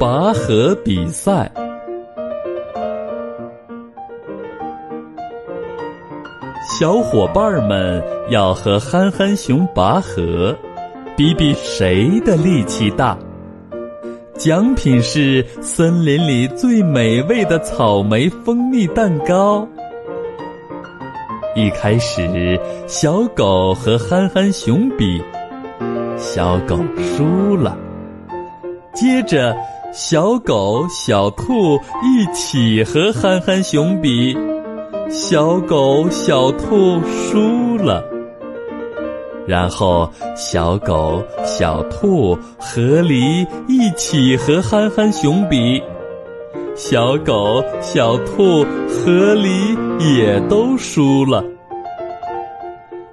拔河比赛。小伙伴们要和憨憨熊拔河，比比谁的力气大。奖品是森林里最美味的草莓蜂蜜蛋糕。一开始，小狗和憨憨熊比，小狗输了。接着，小狗、小兔一起和憨憨熊比。小狗、小兔输了，然后小狗、小兔和狸一起和憨憨熊比，小狗、小兔和狸也都输了。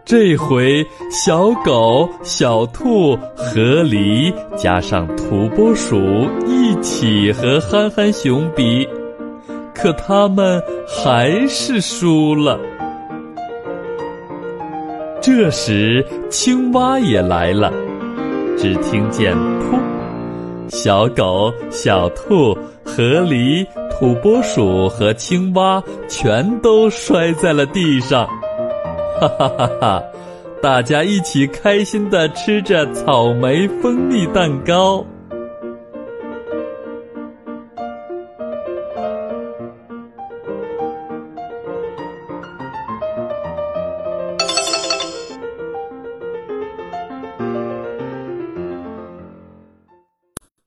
这回小狗、小兔和狸加上土拨鼠一起和憨憨熊比。可他们还是输了。这时，青蛙也来了。只听见“噗”，小狗、小兔、河狸、土拨鼠和青蛙全都摔在了地上。哈哈哈哈！大家一起开心的吃着草莓蜂蜜蛋糕。